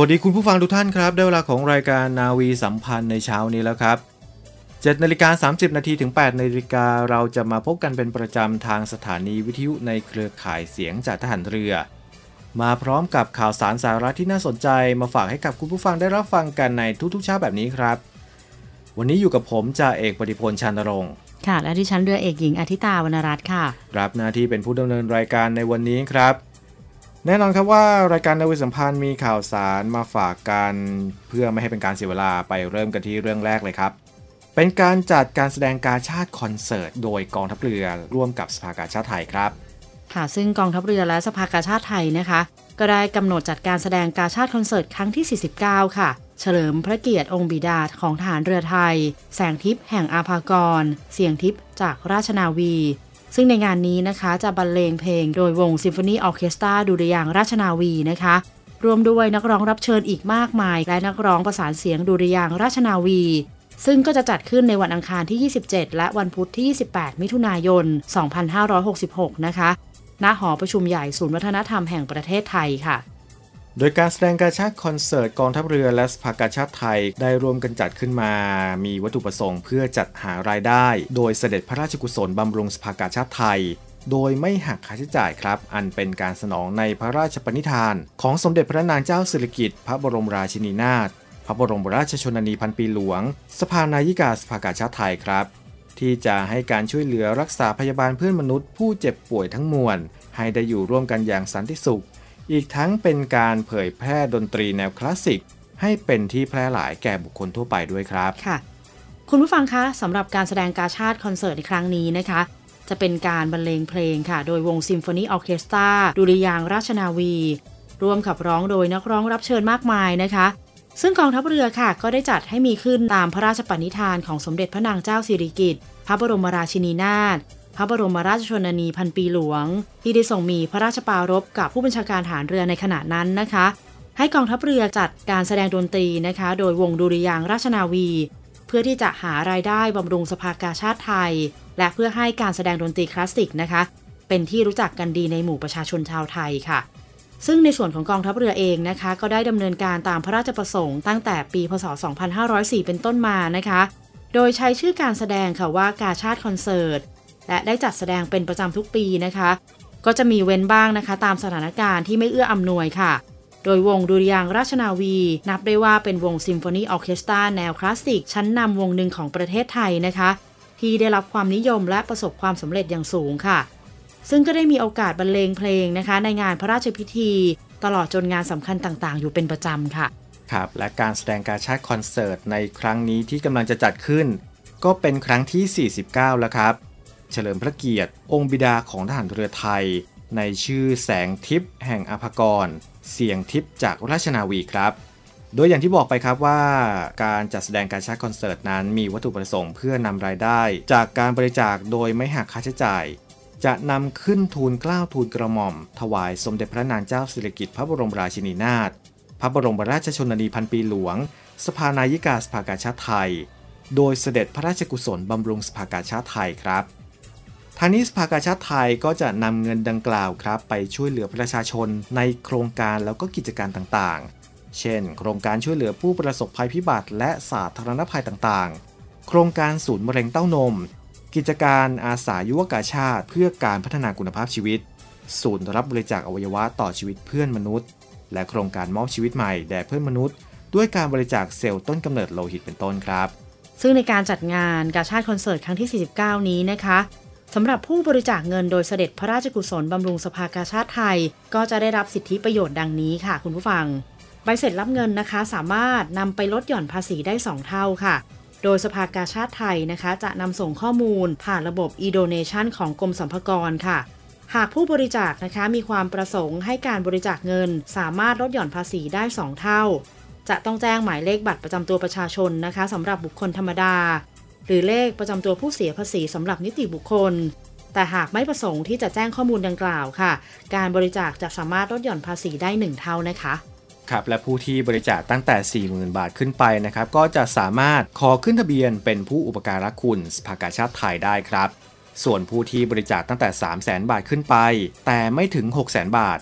วัสดีคุณผู้ฟังทุกท่านครับ ได้เวลาของรายการนาวีสัมพันธ์ในเช้านี้แล้วครับ7นาฬิกา30 นาทีถึง8นาฬิกาเราจะมาพบกันเป็นประจำทางสถานีวิทยุในเครือข่ายเสียงจากทหารเรือ มาพร้อมกับข่าวสารสาระที่น่าสนใจมาฝากให้กับคุณผู้ฟังได้รับฟังกันในทุกๆเช้าแบบนี้ครับ วันนี้อยู่กับผมจ่าเอกปฏิพลชันรงค์ค่ะและดิฉันเรือเอกหญิงอาทิตาวรรณรัตน์ค่ะ รับหน้าที่เป็นผู้ดำเนินรายการในวันนี้ครับ แน่นอนครับว่ารายการนาวีสัมพันธ์มีข่าวสารมาฝากกันเพื่อไม่ให้เป็นการเสียเวลาไปเริ่มกันที่เรื่องแรกเลยครับ เป็นการจัดการแสดงกาชาดคอนเสิร์ตโดยกองทัพเรือร่วมกับสภากาชาดไทยครับค่ะซึ่งกองทัพเรือและสภากาชาดไทยนะคะ ก็ได้กำหนดจัดการแสดงกาชาดคอนเสิร์ตครั้งที่ 49 ค่ะ เฉลิมพระเกียรติองค์บิดาของทหารเรือไทย แสงทิพย์แห่งอาภากร เสียงทิพย์จากราชนาวี ซึ่งในงานนี้นะคะจะบรรเลงเพลงโดยวงซิมโฟนีออเคสตราดุริยางราชนาวีนะคะรวมด้วยนักร้องรับเชิญอีกมากมาย และนักร้องประสานเสียงดุริยางราชนาวี ซึ่งก็จะจัดขึ้นในวันอังคารที่ 27 และวันพุธที่ 28 มิถุนายน 2566 นะคะ ณ หอประชุมใหญ่ศูนย์วัฒนธรรมแห่งประเทศไทยค่ะ โดยการแสดงการชาติคอนเสิร์ตกองทัพเรือและสภากาชาติไทยได้ร่วมกันจัดขึ้นมา มีวัตถุประสงค์เพื่อจัดหารายได้ โดยเสด็จพระราชกุศลบำรุงสภากาชาติไทย โดยไม่หักค่าใช้จ่ายครับ อันเป็นการสนองในพระราชปณิธาน ของสมเด็จพระนางเจ้าสิริกิติ์พระบรมราชินีนาถพระบรมราชชนนีพันปีหลวง สภานายิกาสภากาชาติไทยครับ ที่จะให้การช่วยเหลือรักษาพยาบาลเพื่อนมนุษย์ ผู้เจ็บป่วยทั้งมวลให้ได้อยู่ร่วมกันอย่างสันติสุข อีกทั้งเป็นการเผยแพร่ดนตรีแนวคลาสสิก ให้เป็นที่แพร่หลายแก่บุคคลทั่วไปด้วยครับค่ะ คุณผู้ฟังคะสำหรับการแสดงกาชาดคอนเสิร์ตในครั้งนี้นะคะ จะเป็นการบรรเลงเพลงค่ะ โดยวงซิมโฟนีออเคสตราดุริยางค์ราชนาวี ร่วมขับร้องโดยนักร้องรับเชิญมากมายนะคะ ซึ่งกองทัพเรือค่ะ ก็ได้จัดให้มีขึ้นตามพระราชปณิธานของสมเด็จพระนางเจ้าสิริกิติ์พระบรมราชินีนาถ พระบรมราชชนนีพันปีหลวง ที่ได้ทรงมีพระราชปารภกับผู้บัญชาการฐานเรือในขณะนั้นนะคะ ให้กองทัพเรือจัดการแสดงดนตรีนะคะ โดยวงดุริยางราชนาวี เพื่อที่จะหารายได้บำรุงสภากาชาติไทย และเพื่อให้การแสดงดนตรีคลาสสิกนะคะ เป็นที่รู้จักกันดีในหมู่ประชาชนชาวไทยค่ะซึ่งในส่วนของกองทัพเรือเองนะคะ ก็ได้ดำเนินการตามพระราชประสงค์ตั้งแต่ปี พศ 2504 เป็นต้นมานะคะ โดยใช้ชื่อการแสดงค่ะว่ากาชาติคอนเสิร์ต และได้จัดแสดงเป็นประจำทุกปีนะคะ ก็จะมีเว้นบ้างนะคะ ตามสถานการณ์ที่ไม่เอื้ออำนวยค่ะ โดยวงดุริยางราชนาวี นับได้ว่าเป็นวงซิมโฟนีออเคสตราแนวคลาสสิก ชั้นนำวงหนึ่งของประเทศไทยนะคะ ที่ได้รับความนิยมและประสบความสำเร็จอย่างสูงค่ะ ซึ่งก็ได้มีโอกาสบรรเลงเพลงนะคะ ในงานพระราชพิธี ตลอดจนงานสำคัญต่างๆ อยู่เป็นประจำค่ะครับและการแสดงการชาติคอนเสิร์ตในครั้งนี้ที่กำลังจะจัดขึ้น ก็เป็นครั้งที่ 49 แล้วครับ เฉลิมพระเกียรติ องค์บิดาของทหารเรือไทย ในชื่อแสงทิพย์แห่งอภากร เสียงทิพย์จากราชนาวีครับ โดยอย่างที่บอกไปครับว่า การจัดแสดงการชาติคอนเสิร์ตนั้นมีวัตถุประสงค์เพื่อนำรายได้ จากการบริจาคโดยไม่หักค่าใช้จ่ายจะนำขึ้นทูลเกล้าทูลกระหม่อม ถวายสมเด็จพระนางเจ้าสิริกิติ์พระบรมราชินีนาถ พระบรมราชชนนีพันปีหลวง สภานายิกาสภากาชาติไทย โดยเสด็จพระราชกุศลบำรุงสภากาชาติไทยครับ ทางนี้สภากาชาติไทยก็จะนำเงินดังกล่าวครับ ไปช่วยเหลือประชาชนในโครงการแล้วก็กิจการต่างๆ เช่น โครงการช่วยเหลือผู้ประสบภัยพิบัติและสาธารณภัยต่างๆ โครงการศูนย์มะเร็งเต้านม กิจการอาสายุวกาชาติ เพื่อการพัฒนาคุณภาพชีวิต ศูนย์รับบริจาคอวัยวะต่อชีวิตเพื่อนมนุษย์ และโครงการมอบชีวิตใหม่แด่เพื่อนมนุษย์ ด้วยการบริจาคเซลล์ต้นกำเนิดโลหิตเป็นต้นครับ ซึ่งในการจัดงานกาชาติคอนเสิร์ตครั้งที่ 49 นี้นะคะ สำหรับผู้บริจาคเงินโดยเสด็จพระราชกุศลบำรุงสภากาชาติไทย ก็จะได้รับสิทธิประโยชน์ดังนี้ค่ะ คุณผู้ฟัง ใบเสร็จรับเงินนะคะ สามารถนำไปลดหย่อนภาษีได้ 2 เท่าค่ะ โดยสภากาชาติไทยนะคะ จะนำส่งข้อมูลผ่านระบบ e-donation ของกรมสรรพากรค่ะ หากผู้บริจาคนะคะมีความประสงค์ให้การบริจาคเงิน สามารถลดหย่อนภาษีได้ 2 เท่า จะต้องแจ้งหมายเลขบัตรประจำตัวประชาชนนะคะสำหรับบุคคลธรรมดา หรือเลขประจำตัวผู้เสียภาษีสำหรับนิติบุคคล แต่หากไม่ประสงค์ที่จะแจ้งข้อมูลดังกล่าวค่ะ การบริจาคจะสามารถลดหย่อนภาษีได้1เท่านะคะครับและผู้ที่บริจาคตั้งแต่ 40,000 บาทขึ้นไปนะครับ ก็จะสามารถขอขึ้นทะเบียนเป็นผู้อุปการะคุณสภากาชาติไทยได้ครับ ส่วนผู้ที่บริจาคตั้งแต่ 300,000 บาทขึ้นไป แต่ไม่ถึง 600,000 บาท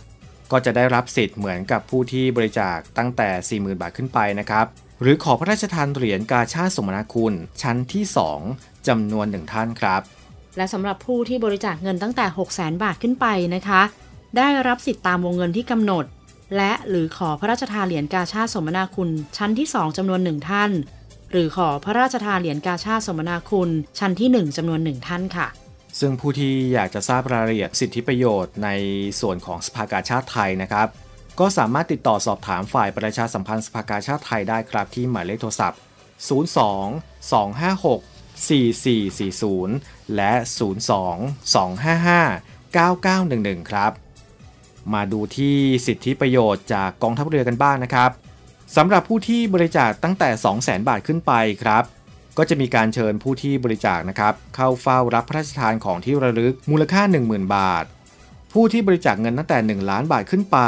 ก็จะได้รับสิทธิ์เหมือนกับผู้ที่บริจาคตั้งแต่ 40,000 บาทขึ้นไปนะครับ หรือขอพระราชทานเหรียญกาชาติสมนาคุณ ชั้นที่ 2จำนวนหนึ่งท่านครับ และสำหรับผู้ที่บริจาคเงินตั้งแต่ 6 0 0 0 0 0 บาทขึ้นไปนะคะ ได้รับสิทธิ์ตามวงเงินที่กำหนด และหรือขอพระราชทานเหรียญกาชาติสมนาคุณ ชั้นที่ 2จำนวนหนึ่งท่าน หรือขอพระราชทานเหรียญกาชาติสมนาคุณ ชั้นที่ 1จำนวนหนึ่งท่านค่ะซึ่งผู้ที่อยากจะทราบรายละเอียดสิทธิประโยชน์ในส่วนของสภากาชาติไทยนะครับ ก็สามารถติดต่อสอบถามฝ่ายประชาสัมพันธ์สภากาชาติไทยได้ครับที่หมายเลขโทรศัพท์ 02 256 4440 และ 02 255 9911 ครับ มาดูที่สิทธิประโยชน์จากกองทัพเรือกันบ้างนะครับสำหรับผู้ที่บริจาคตั้งแต่ 200,000 บาทขึ้นไปครับ ก็จะมีการเชิญผู้ที่บริจาคนะครับ เข้าเฝ้ารับพระราชทานของที่ระลึกมูลค่า 10,000 บาท ผู้ที่บริจาคเงินตั้งแต่ 1 ล้านบาทขึ้นไป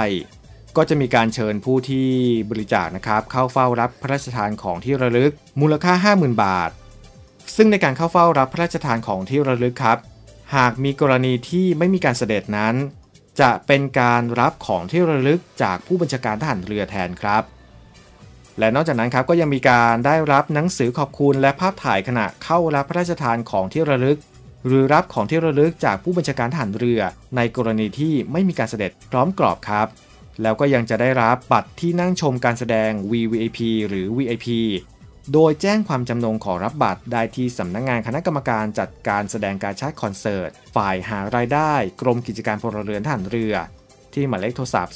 ก็จะมีการเชิญผู้ที่บริจาคนะครับเข้าเฝ้ารับพระราชทานของที่ระลึกมูลค่า 50,000 บาท ซึ่งในการเข้าเฝ้ารับพระราชทานของที่ระลึกครับ หากมีกรณีที่ไม่มีการเสด็จนั้น จะเป็นการรับของที่ระลึกจากผู้บัญชาการทหารเรือแทนครับ และนอกจากนั้นครับก็ยังมีการได้รับหนังสือขอบคุณและภาพถ่ายขณะเข้ารับพระราชทานของที่ระลึกหรือรับของที่ระลึกจากผู้บัญชาการทหารเรือ ในกรณีที่ไม่มีการเสด็จพร้อมกรอบครับ แล้วก็ยังจะได้รับบัตรที่นั่งชมการแสดง VVIP หรือ VIP โดยแจ้งความจำนงขอรับบัตรได้ที่สำนักงงานคณะกรรมการจัดการแสดงการชาติคอนเสิร์ต ฝ่ายหารายได้ กรมกิจการพลเรือนทหารเรือ ที่หมายเลขโทรศัพท์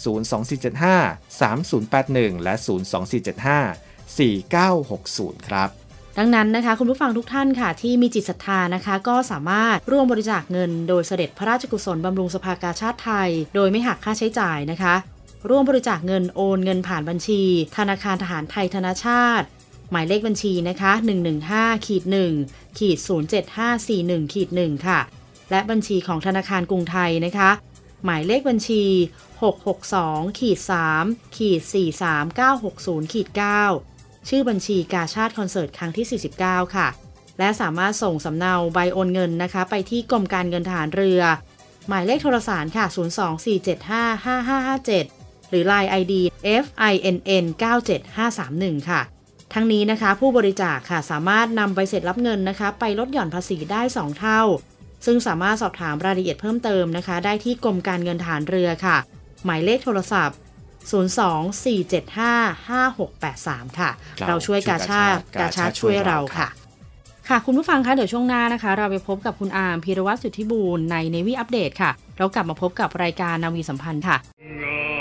02475 3081 และ 02475 4960 ครับดังนั้นนะคะคุณผู้ฟังทุกท่านค่ะที่มีจิตศรัทธานะคะ ก็สามารถร่วมบริจาคเงิน โดยเสด็จพระราชกุศลบำรุงสภากาชาติไทย โดยไม่หักค่าใช้จ่ายนะคะ ร่วมบริจาคเงินโอนเงินผ่านบัญชี ธนาคารทหารไทยธนาชาติ หมายเลขบัญชีนะคะ 115ขีด1ขีด07541ขีด1ค่ะ และบัญชีของธนาคารกรุงไทยนะคะ หมายเลขบัญชี 662ขีด3ขีด43960ขีด9ชื่อบัญชีกาชาติคอนเสิร์ตครั้งที่ 49 ค่ะ และสามารถส่งสำเนาใบโอนเงินนะคะ ไปที่กรมการเงินทหารเรือหมายเลขโทรศัพท์ค่ะ 024755557 หรือ Line ID FINN 97531 ค่ะ ทั้งนี้นะคะ ผู้บริจาคค่ะสามารถนำใบเสร็จรับเงินนะคะ ไปลดหย่อนภาษีได้ 2 เท่า ซึ่งสามารถสอบถามรายละเอียดเพิ่มเติมนะคะ ได้ที่กรมการเงินฐานเรือค่ะ หมายเลขโทรศัพท์ 024755683 ค่ะ เราเราช่วยกาชาติช่วยกาชาติกาชาติช่วยเราช่วยเราครัค่ะบค่ะ คุณผู้ฟังคะเดี๋ยวช่วงหน้านะคะ เราไปพบกับคุณอาร์มพีรวัตรสุทธิบูรณ์ใน Navy Update ค่ะ เรากลับมาพบกับรายการนาวีสัมพันธ์ค่ะงามถิ่น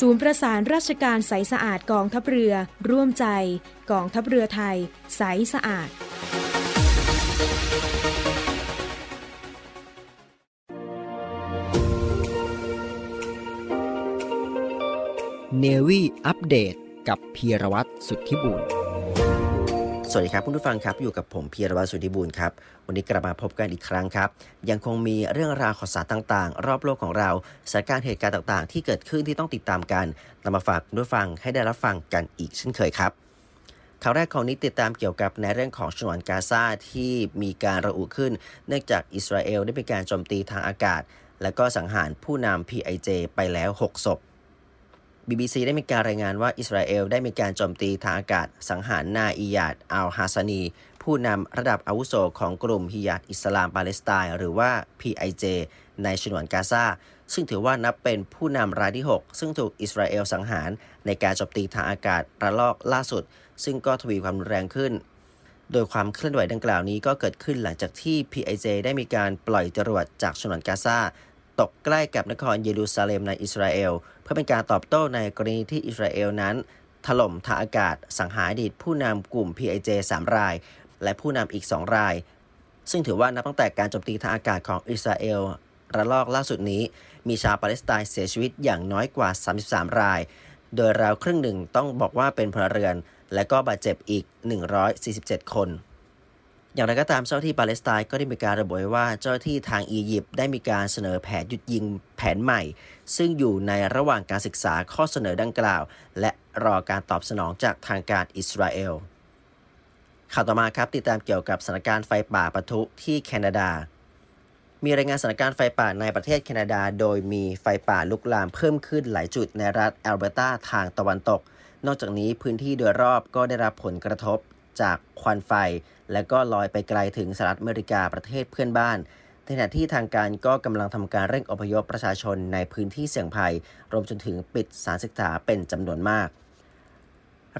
ศูนย์ประสานราชการใสสะอาดกองทัพเรือ ร่วมใจ กองทัพเรือไทย ใสสะอาด เนวี่อัปเดตกับพีรวัตรสุทธิบุญ สวัสดีครับคุณผู้ฟังครับอยู่กับผมพีรวัตรสุธิบุญครับวันนี้กลับมาพบกันอีกครั้งครับ ยังคงมีเรื่องราวข่าวสารต่างๆ รอบโลกของเราสถานการณ์เหตุการณ์ต่างๆ ที่เกิดขึ้นที่ต้องติดตามกันนำมาฝากคุณผู้ฟังให้ได้รับฟังกันอีกเช่นเคยครับข่าวแรกของนี้ติดตามเกี่ยวกับในเรื่องของฉนวนกาซาที่มีการระอุขึ้น เนื่องจากอิสราเอลได้มีการโจมตีทางอากาศ และก็สังหารผู้นำ PIJ ไปแล้ว 6 ศพ BBC ได้มีการรายงานว่าอิสราเอลได้มีการโจมตีทางอากาศ สังหารนาอียาดอัลฮาซานี ผู้นำระดับอาวุโสของกลุ่มฮิยาดอิสลามปาเลสไตน์หรือว่า PIJ ในฉนวนกาซาซึ่งถือว่านับเป็นผู้นำรายที่ 6 ซึ่งถูกอิสราเอลสังหารในการโจมตีทางอากาศระลอกล่าสุด ซึ่งก็ทวีความรุนแรงขึ้น โดยความเคลื่อนไหวดังกล่าวนี้ก็เกิดขึ้นหลังจากที่ PIJ ได้มีการปล่อยจรวดจากฉนวนกาซา ตกใกล้กับนครเยรูซาเล็มในอิสราเอล เพื่อเป็นการตอบโต้ในกรณีที่อิสราเอลนั้นถล่มทางอากาศสังหารอดีตผู้นำกลุ่ม PIJ 3 ราย และผู้นำอีก 2 ราย ซึ่งถือว่านับตั้งแต่การโจมตีทางอากาศของอิสราเอลระลอกล่าสุดนี้ มีชาวปาเลสไตน์เสียชีวิตอย่างน้อยกว่า 33 ราย โดยราวครึ่งหนึ่งต้องบอกว่าเป็นพลเรือน และก็บาดเจ็บอีก 147 คน อย่างไรก็ตามเจ้าที่ปาเลสไตน์ก็ได้มีการระบุไว้ว่าเจ้าที่ทางอียิปต์ได้มีการเสนอแผนหยุดยิงแผนใหม่ ซึ่งอยู่ในระหว่างการศึกษาข้อเสนอดังกล่าว และรอการตอบสนองจากทางการอิสราเอลข่าวต่อมาครับติดตามเกี่ยวกับสถานการณ์ไฟป่าปะทุที่แคนาดา มีรายงานสถานการณ์ไฟป่าในประเทศแคนาดา โดยมีไฟป่าลุกลามเพิ่มขึ้นหลายจุดในรัฐแอลเบอร์ตาทางตะวันตก นอกจากนี้พื้นที่โดยรอบก็ได้รับผลกระทบจากควันไฟ และก็ลอยไปไกลถึงสหรัฐอเมริกาประเทศเพื่อนบ้านในขณะที่ทางการก็กำลังทำการเร่งอพยพประชาชนในพื้นที่เสี่ยงภัย รวมจนถึงปิดสถารศึกษาเป็นจำนวนมาก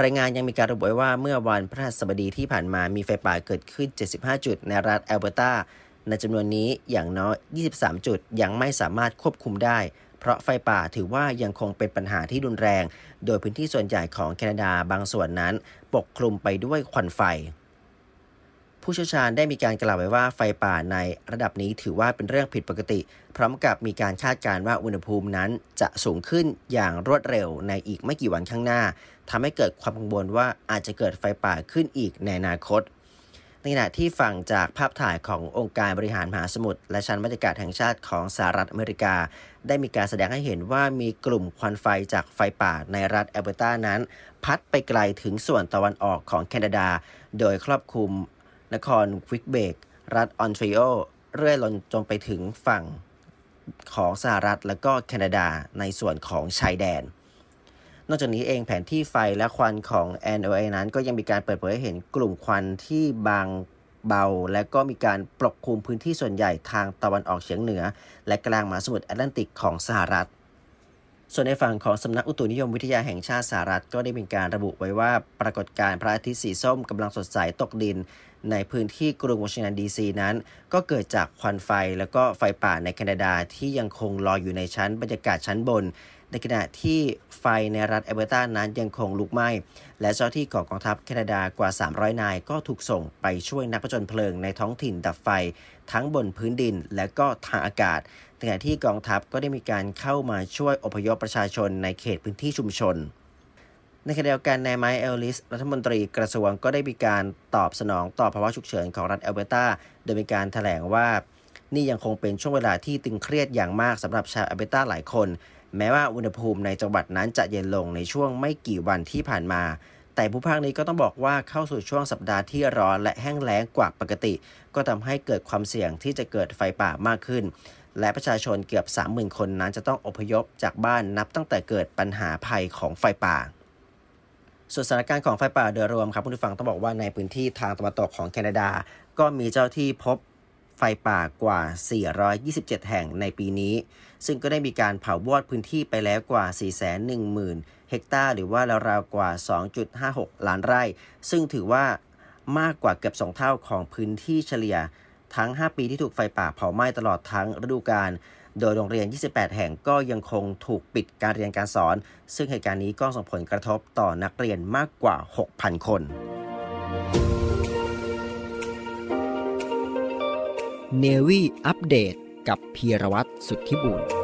รายงานยังมีการระบุไว้ว่าเมื่อวันพฤหัสบดีที่ผ่านมามีไฟป่าเกิดขึ้น 75 จุดในรัฐแอลเบอร์ตา ในจำนวนนี้อย่างน้อย 23 จุดยังไม่สามารถควบคุมได้ เพราะไฟป่าถือว่ายังคงเป็นปัญหาที่รุนแรง โดยพื้นที่ส่วนใหญ่ของแคนาดาบางส่วนนั้น ปกคลุมไปด้วยควันไฟ ผู้เชี่ยวชาญได้มีการกล่าวไว้ว่าไฟป่าในระดับนี้ถือว่าเป็นเรื่องผิดปกติ พร้อมกับมีการคาดการณ์ว่าอุณหภูมินั้นจะสูงขึ้นอย่างรวดเร็วในอีกไม่กี่วันข้างหน้าทำให้เกิดความกังวลว่าอาจจะเกิดไฟป่าขึ้นอีกในอนาคตในขณะที่ฝั่งจากภาพถ่ายขององค์การบริหารมหาสมุทรและชั้นบรรยากาศแห่งชาติของสหรัฐอเมริกา ได้มีการแสดงให้เห็นว่ามีกลุ่มควันไฟจากไฟป่าในรัฐแอลเบอร์ตานั้น พัดไปไกลถึงส่วนตะวันออกของแคนาดา โดยครอบคลุม นครควิกเบก รัฐออนทรีโอ เรื่อยลนจนไปถึงฝั่งของสหรัฐและก็แคนาดาในส่วนของชายแดน นอกจากนี้เองแผนที่ไฟและควันของ NOA นั้นก็ยังมีการเปิดเผยให้เห็นกลุ่มควันที่บางเบา และก็มีการปกคลุมพื้นที่ส่วนใหญ่ทางตะวันออกเฉียงเหนือ และกลางมหาสมุทรแอตแลนติกของสหรัฐ ส่วนในฝั่งของสำนักอุตุนิยมวิทยาแห่งชาติสหรัฐก็ได้มีการระบุไว้ว่าปรากฏการณ์พระอาทิตย์สีส้มกำลังสดใสตกดิน ในพื้นที่กรุงวอชิงตันดีซีนั้น ก็เกิดจากควันไฟและก็ไฟป่าในแคนาดาที่ยังคงลอยอยู่ในชั้นบรรยากาศชั้นบน ในขณะที่ไฟในรัฐแอเบอร์ตานั้นยังคงลุกไหม้ และเจ้าที่ของกองทัพแคนาดากว่า 300 นายก็ถูกส่งไปช่วยนักผจญเพลิงในท้องถิ่นดับไฟ ทั้งบนพื้นดินและก็ทางอากาศ ขณะที่กองทัพก็ได้มีการเข้ามาช่วยอพยพประชาชนในเขตพื้นที่ชุมชน ในขณะเดียวกันนายไมค์เอลลิส รัฐมนตรีกระทรวงก็ได้มีการตอบสนองต่อภาวะฉุกเฉินของรัฐอัลเบอร์ตาโดยมีการแถลงว่า นี่ยังคงเป็นช่วงเวลาที่ตึงเครียดอย่างมากสำหรับชาวอัลเบอร์ตาหลายคน แม้ว่าอุณหภูมิในจังหวัดนั้นจะเย็นลงในช่วงไม่กี่วันที่ผ่านมาแต่ภูมิภาคนี้ก็ต้องบอกว่าเข้าสู่ช่วงสัปดาห์ที่ร้อนและแห้งแล้งกว่าปกติ ก็ทำให้เกิดความเสี่ยงที่จะเกิดไฟป่ามากขึ้น และประชาชนเกือบ 30,000 คนนั้นจะต้องอพยพจากบ้านนับตั้งแต่เกิดปัญหาภัยของไฟป่าส่วนสถานการณ์ของไฟป่าโดยรวมครับผู้ฟังต้องบอกว่าในพื้นที่ทางตะวันตกของแคนาดา ก็มีเจ้าที่พบไฟป่ากว่า 427 แห่งในปีนี้ ซึ่งก็ได้มีการเผาวอดพื้นที่ไปแล้วกว่า 410,000 เฮกตาร์หรือว่าราวๆกว่า 2.56 ล้านไร่ ซึ่งถือว่ามากกว่าเกือบ 2 เท่าของพื้นที่เฉลี่ย ทั้ง 5 ปีที่ถูกไฟป่าเผาไหม้ตลอดทั้งฤดูกาล โดยโรงเรียน 28 แห่งก็ยังคงถูกปิดการเรียนการสอน ซึ่งเหตุการณ์นี้ก็ส่งผลกระทบต่อนักเรียนมากกว่า 6,000 คนเนวี่อัปเดตกับพีรวัตรสุทธิบุญ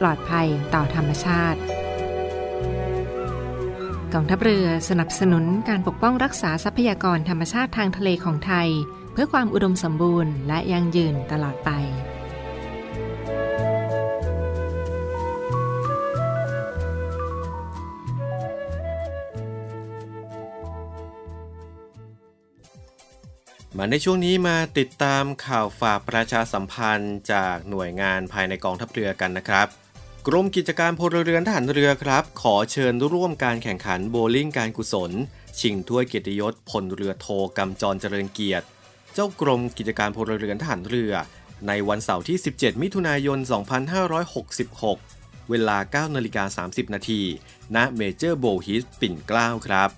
ปลอดภัยต่อธรรมชาติกองทัพเรือสนับสนุนการปกป้องรักษาทรัพยากรธรรมชาติทางทะเลของไทย เพื่อความอุดมสมบูรณ์และยั่งยืนตลอดไป มาในช่วงนี้มาติดตามข่าวฝากประชาสัมพันธ์จากหน่วยงานภายในกองทัพเรือกันนะครับ กรมกิจการพลเรือนทหารเรือครับ ขอเชิญร่วมการแข่งขันโบลิ่งการกุศล ชิงถ้วยเกียรติยศพลเรือโทกำจรเจริญเกียรติ เจ้ากรมกิจการพลเรือนทหารเรือ ในวันเสาร์ที่ 17 มิถุนายน 2566 เวลา9นาฬิกา30 นาทีณเมเจอร์โบฮิสปิ่นเกล้าครับ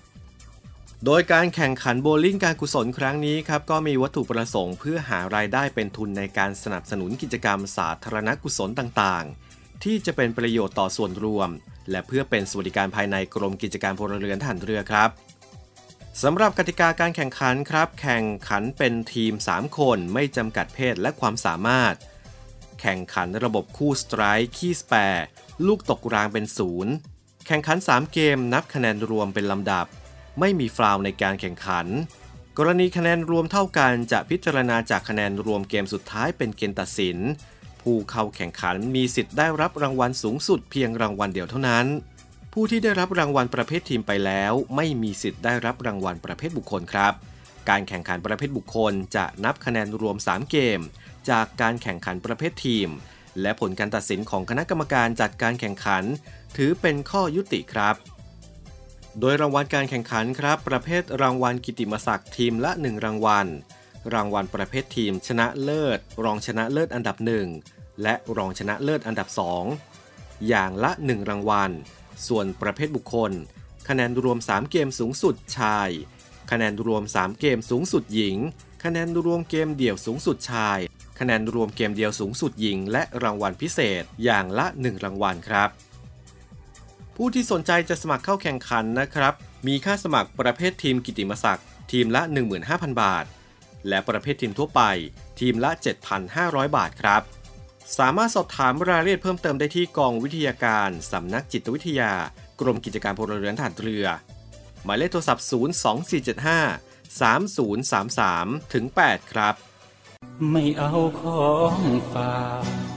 โดยการแข่งขันโบลิ่งการกุศลครั้งนี้ครับก็มีวัตถุประสงค์เพื่อหารายได้เป็นทุนในการสนับสนุนกิจกรรมสาธารณกุศลต่างๆ ที่จะเป็นประโยชน์ต่อส่วนรวม และเพื่อเป็นสวัสดิการภายในกรมกิจการพลเรือนทหารเรือครับสำหรับกติกาการแข่งขันครับ แข่งขันเป็นทีม 3 คนไม่จำกัดเพศและความสามารถ แข่งขันระบบคู่สไตร์คีสแปรลูกตกรางเป็นศูนย์แข่งขัน 3 เกมนับคะแนนรวมเป็นลำดับ ไม่มีฟาวในการแข่งขัน กรณีคะแนนรวมเท่ากันจะพิจารณาจากคะแนนรวมเกมสุดท้ายเป็นเกณฑ์ตัดสิน ผู้เข้าแข่งขันมีสิทธิ์ได้รับรางวัลสูงสุดเพียงรางวัลเดียวเท่านั้น ผู้ที่ได้รับรางวัลประเภททีมไปแล้ว ไม่มีสิทธิ์ได้รับรางวัลประเภทบุคคลครับ การแข่งขันประเภทบุคคลจะนับคะแนนรวม 3 เกม จากการแข่งขันประเภททีม และผลการตัดสินของคณะกรรมการจัดการแข่งขัน ถือเป็นข้อยุติครับโดยรางวัลการแข่งขันครับ ประเภทรางวัลกิติมศักดิ์ทีมละ 1 รางวัล รางวัลประเภททีมชนะเลิศ รองชนะเลิศอันดับ 1 และรองชนะเลิศอันดับ 2 อย่างละ 1 รางวัล ส่วนประเภทบุคคล คะแนนรวม 3 เกมสูงสุดชาย คะแนนรวม 3 เกมสูงสุดหญิง คะแนนรวมเกมเดี่ยวสูงสุดชาย คะแนนรวมเกมเดียวสูงสุดหญิง และรางวัลพิเศษอย่างละ 1 รางวัลครับผู้ที่สนใจจะสมัครเข้าแข่งขันนะครับ มีค่าสมัครประเภททีมกิติมศักดิ์ทีมละ 15,000 บาท และประเภททีมทั่วไป ทีมละ 7,500 บาทครับ สามารถสอบถามรายละเอียดเพิ่มเติมได้ที่กองวิทยาการสำนักจิตวิทยา กรมกิจการพลเรือนฐานเรือ หมายเลขโทรศัพท์ 02475 3033ถึง8ครับ ไม่เอาของฝาก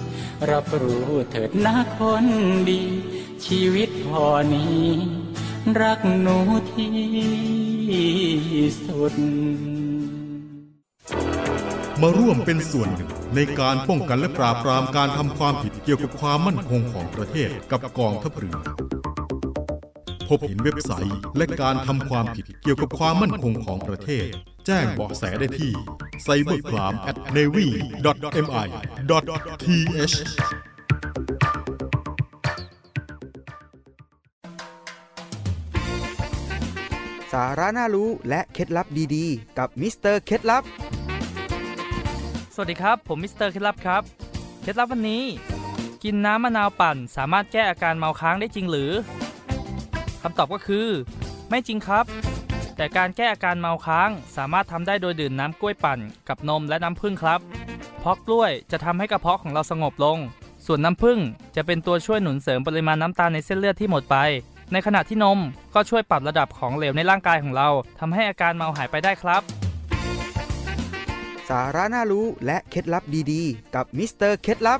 รับรู้เถิดนะคนดี ชีวิตพอนี้ รักหนูที่สุด มาร่วมเป็นส่วนหนึ่งในการป้องกันและปราบปรามการทำความผิดเกี่ยวกับความมั่นคงของประเทศกับกองทัพเรือพบเห็นเว็บไซต์และการทำความผิดเกี่ยวกับความมั่นคงของประเทศ แจ้งเบาะแสได้ที่ cybercrime@navy.mi.th สาระน่ารู้และเคล็ดลับดีๆ กับมิสเตอร์เคล็ดลับ สวัสดีครับ ผมมิสเตอร์เคล็ดลับครับ เคล็ดลับวันนี้ กินน้ำมะนาวปั่นสามารถแก้อาการเมาค้างได้จริงหรือคำตอบก็คือ ไม่จริงครับ แต่การแก้อาการเมาค้างสามารถทำได้โดยดื่มน้ำกล้วยปั่น กับนมและน้ำผึ้งครับ เพราะกล้วยจะทำให้กระเพาะของเราสงบลง ส่วนน้ำผึ้งจะเป็นตัวช่วยหนุนเสริมปริมาณน้ำตาลในเส้นเลือดที่หมดไป ในขณะที่นมก็ช่วยปรับระดับของเหลวในร่างกายของเราทำให้อาการเมาหายไปได้ครับ สาระน่ารู้และเคล็ดลับดีๆ กับมิสเตอร์เคล็ดลับ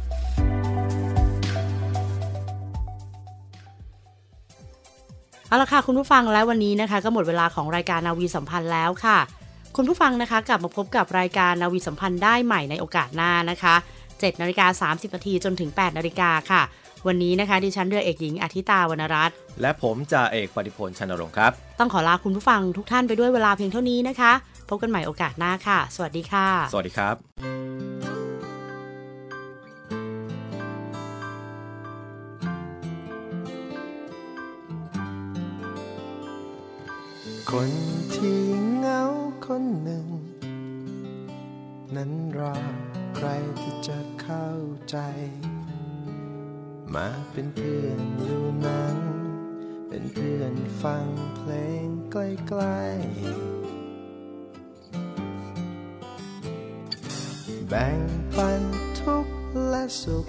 เอาละค่ะคุณผู้ฟังและวันนี้นะคะ ก็หมดเวลาของรายการนาวีสัมพันธ์แล้วค่ะ คุณผู้ฟังนะคะ กลับมาพบกับรายการนาวีสัมพันธ์ได้ใหม่ในโอกาสหน้านะคะ7นาฬิกา30นาทีจนถึง8นาฬิกาค่ะ วันนี้นะคะ ดิฉันเรือเอกหญิงอาทิตาวรรณรัตน์และผมจ่าเอกปฏิพลชนรงค์ครับ ต้องขอลาคุณผู้ฟังทุกท่านไปด้วยเวลาเพียงเท่านี้นะคะ พบกันใหม่โอกาสหน้าค่ะ สวัสดีค่ะ สวัสดีครับ คนที่เหงาคนหนึ่ง นั้นรอใครที่จะเข้าใจ มาเป็นเพื่อนดูหนัง เป็นเพื่อนฟังเพลงใกล้ๆ แบ่งปันทุกข์และสุข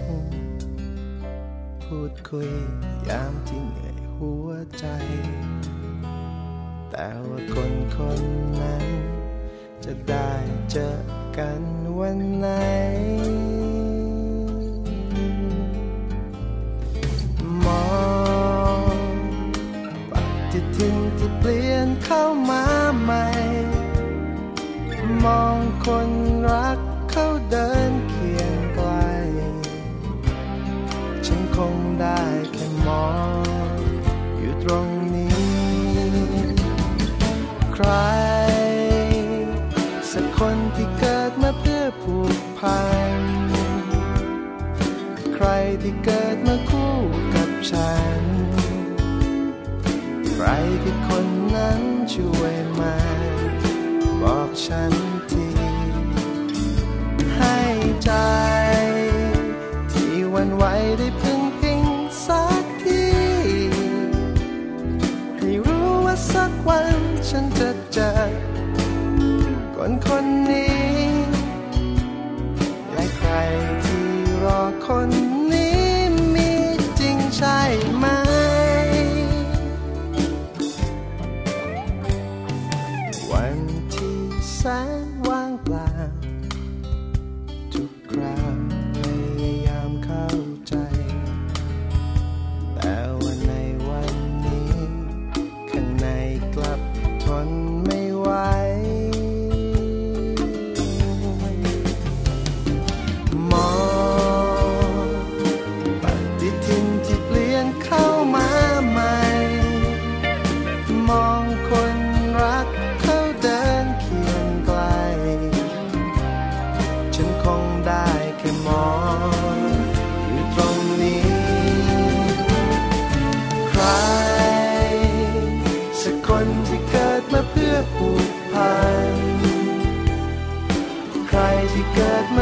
พูดคุยยามที่เหนื่อยหัวใจ แต่ว่าคนคนนั้น จะได้เจอกันวันไหนันทีให้ใจ ที่วันไหวได้พึ่งพิงสักทีให้รู้ว่าสักวันฉันจะเจอคนคนนี้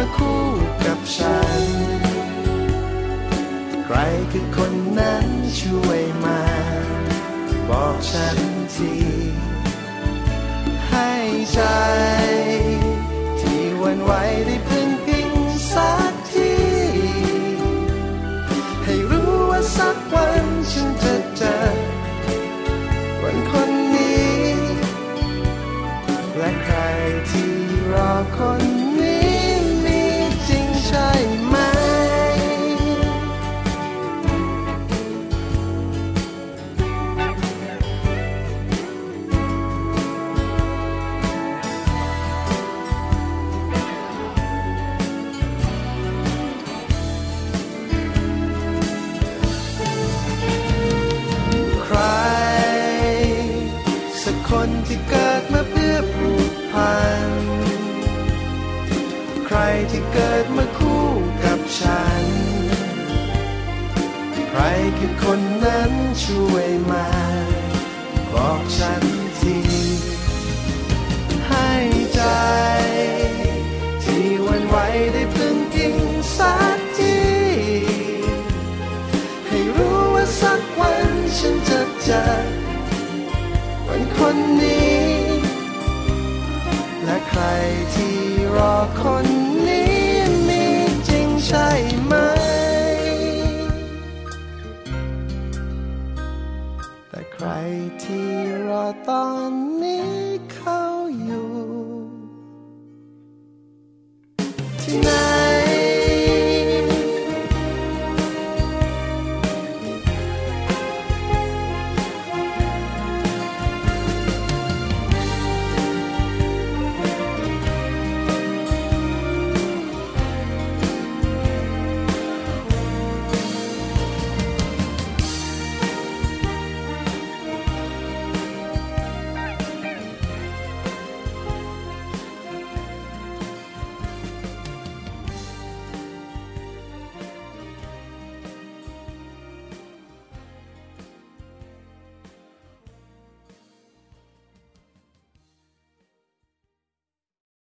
าคู่กับฉัน ใครคือคนนั้นช่วยมา บอกฉันที ให้ใจที่วันไหว up